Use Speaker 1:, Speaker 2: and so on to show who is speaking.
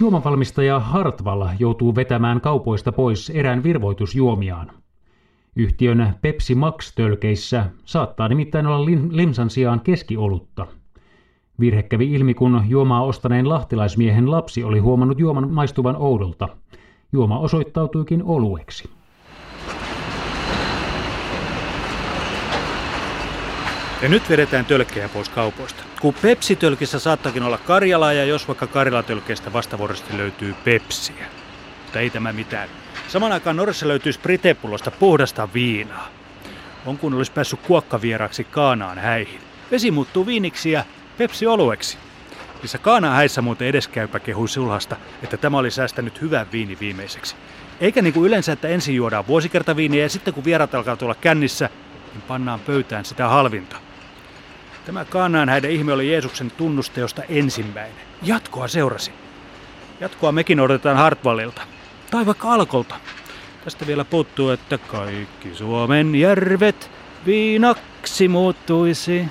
Speaker 1: Juomavalmistaja Hartwall joutuu vetämään kaupoista pois erään virvoitusjuomiaan. Yhtiön Pepsi Max-tölkeissä saattaa nimittäin olla limsan sijaan keskiolutta. Virhe kävi ilmi, kun juomaa ostaneen lahtilaismiehen lapsi oli huomannut juoman maistuvan oudolta. Juoma osoittautuikin olueksi.
Speaker 2: Ja nyt vedetään tölkkejä pois kaupoista. Kun Pepsi-tölkissä saattakin olla Karjalaa ja jos vaikka Karjala-tölkeistä löytyy Pepsiä. Mutta ei tämä mitään. Saman aikaan Norjassa löytyy Spritepullosta puhdasta viinaa. On kun olisi päässyt kuokkavieraaksi Kaanaan häihin. Vesi muuttuu viiniksi ja Pepsi olueksi. Missä Kaanaan häissä muuten edeskäypä kehui sulhasta, että tämä oli säästänyt hyvän viini viimeiseksi. Eikä niin kuin yleensä, että ensin juodaan vuosikertaviiniä ja sitten kun vierat alkaa tulla kännissä, niin pannaan pöytään sitä halvinta. Tämä Kaanaan häiden ihme oli Jeesuksen tunnusteosta ensimmäinen. Jatkoa seurasi. Jatkoa mekin odotetaan Hartwallilta. Tai vaikka Alkolta. Tästä vielä puuttuu, että kaikki Suomen järvet viinaksi muuttuisi.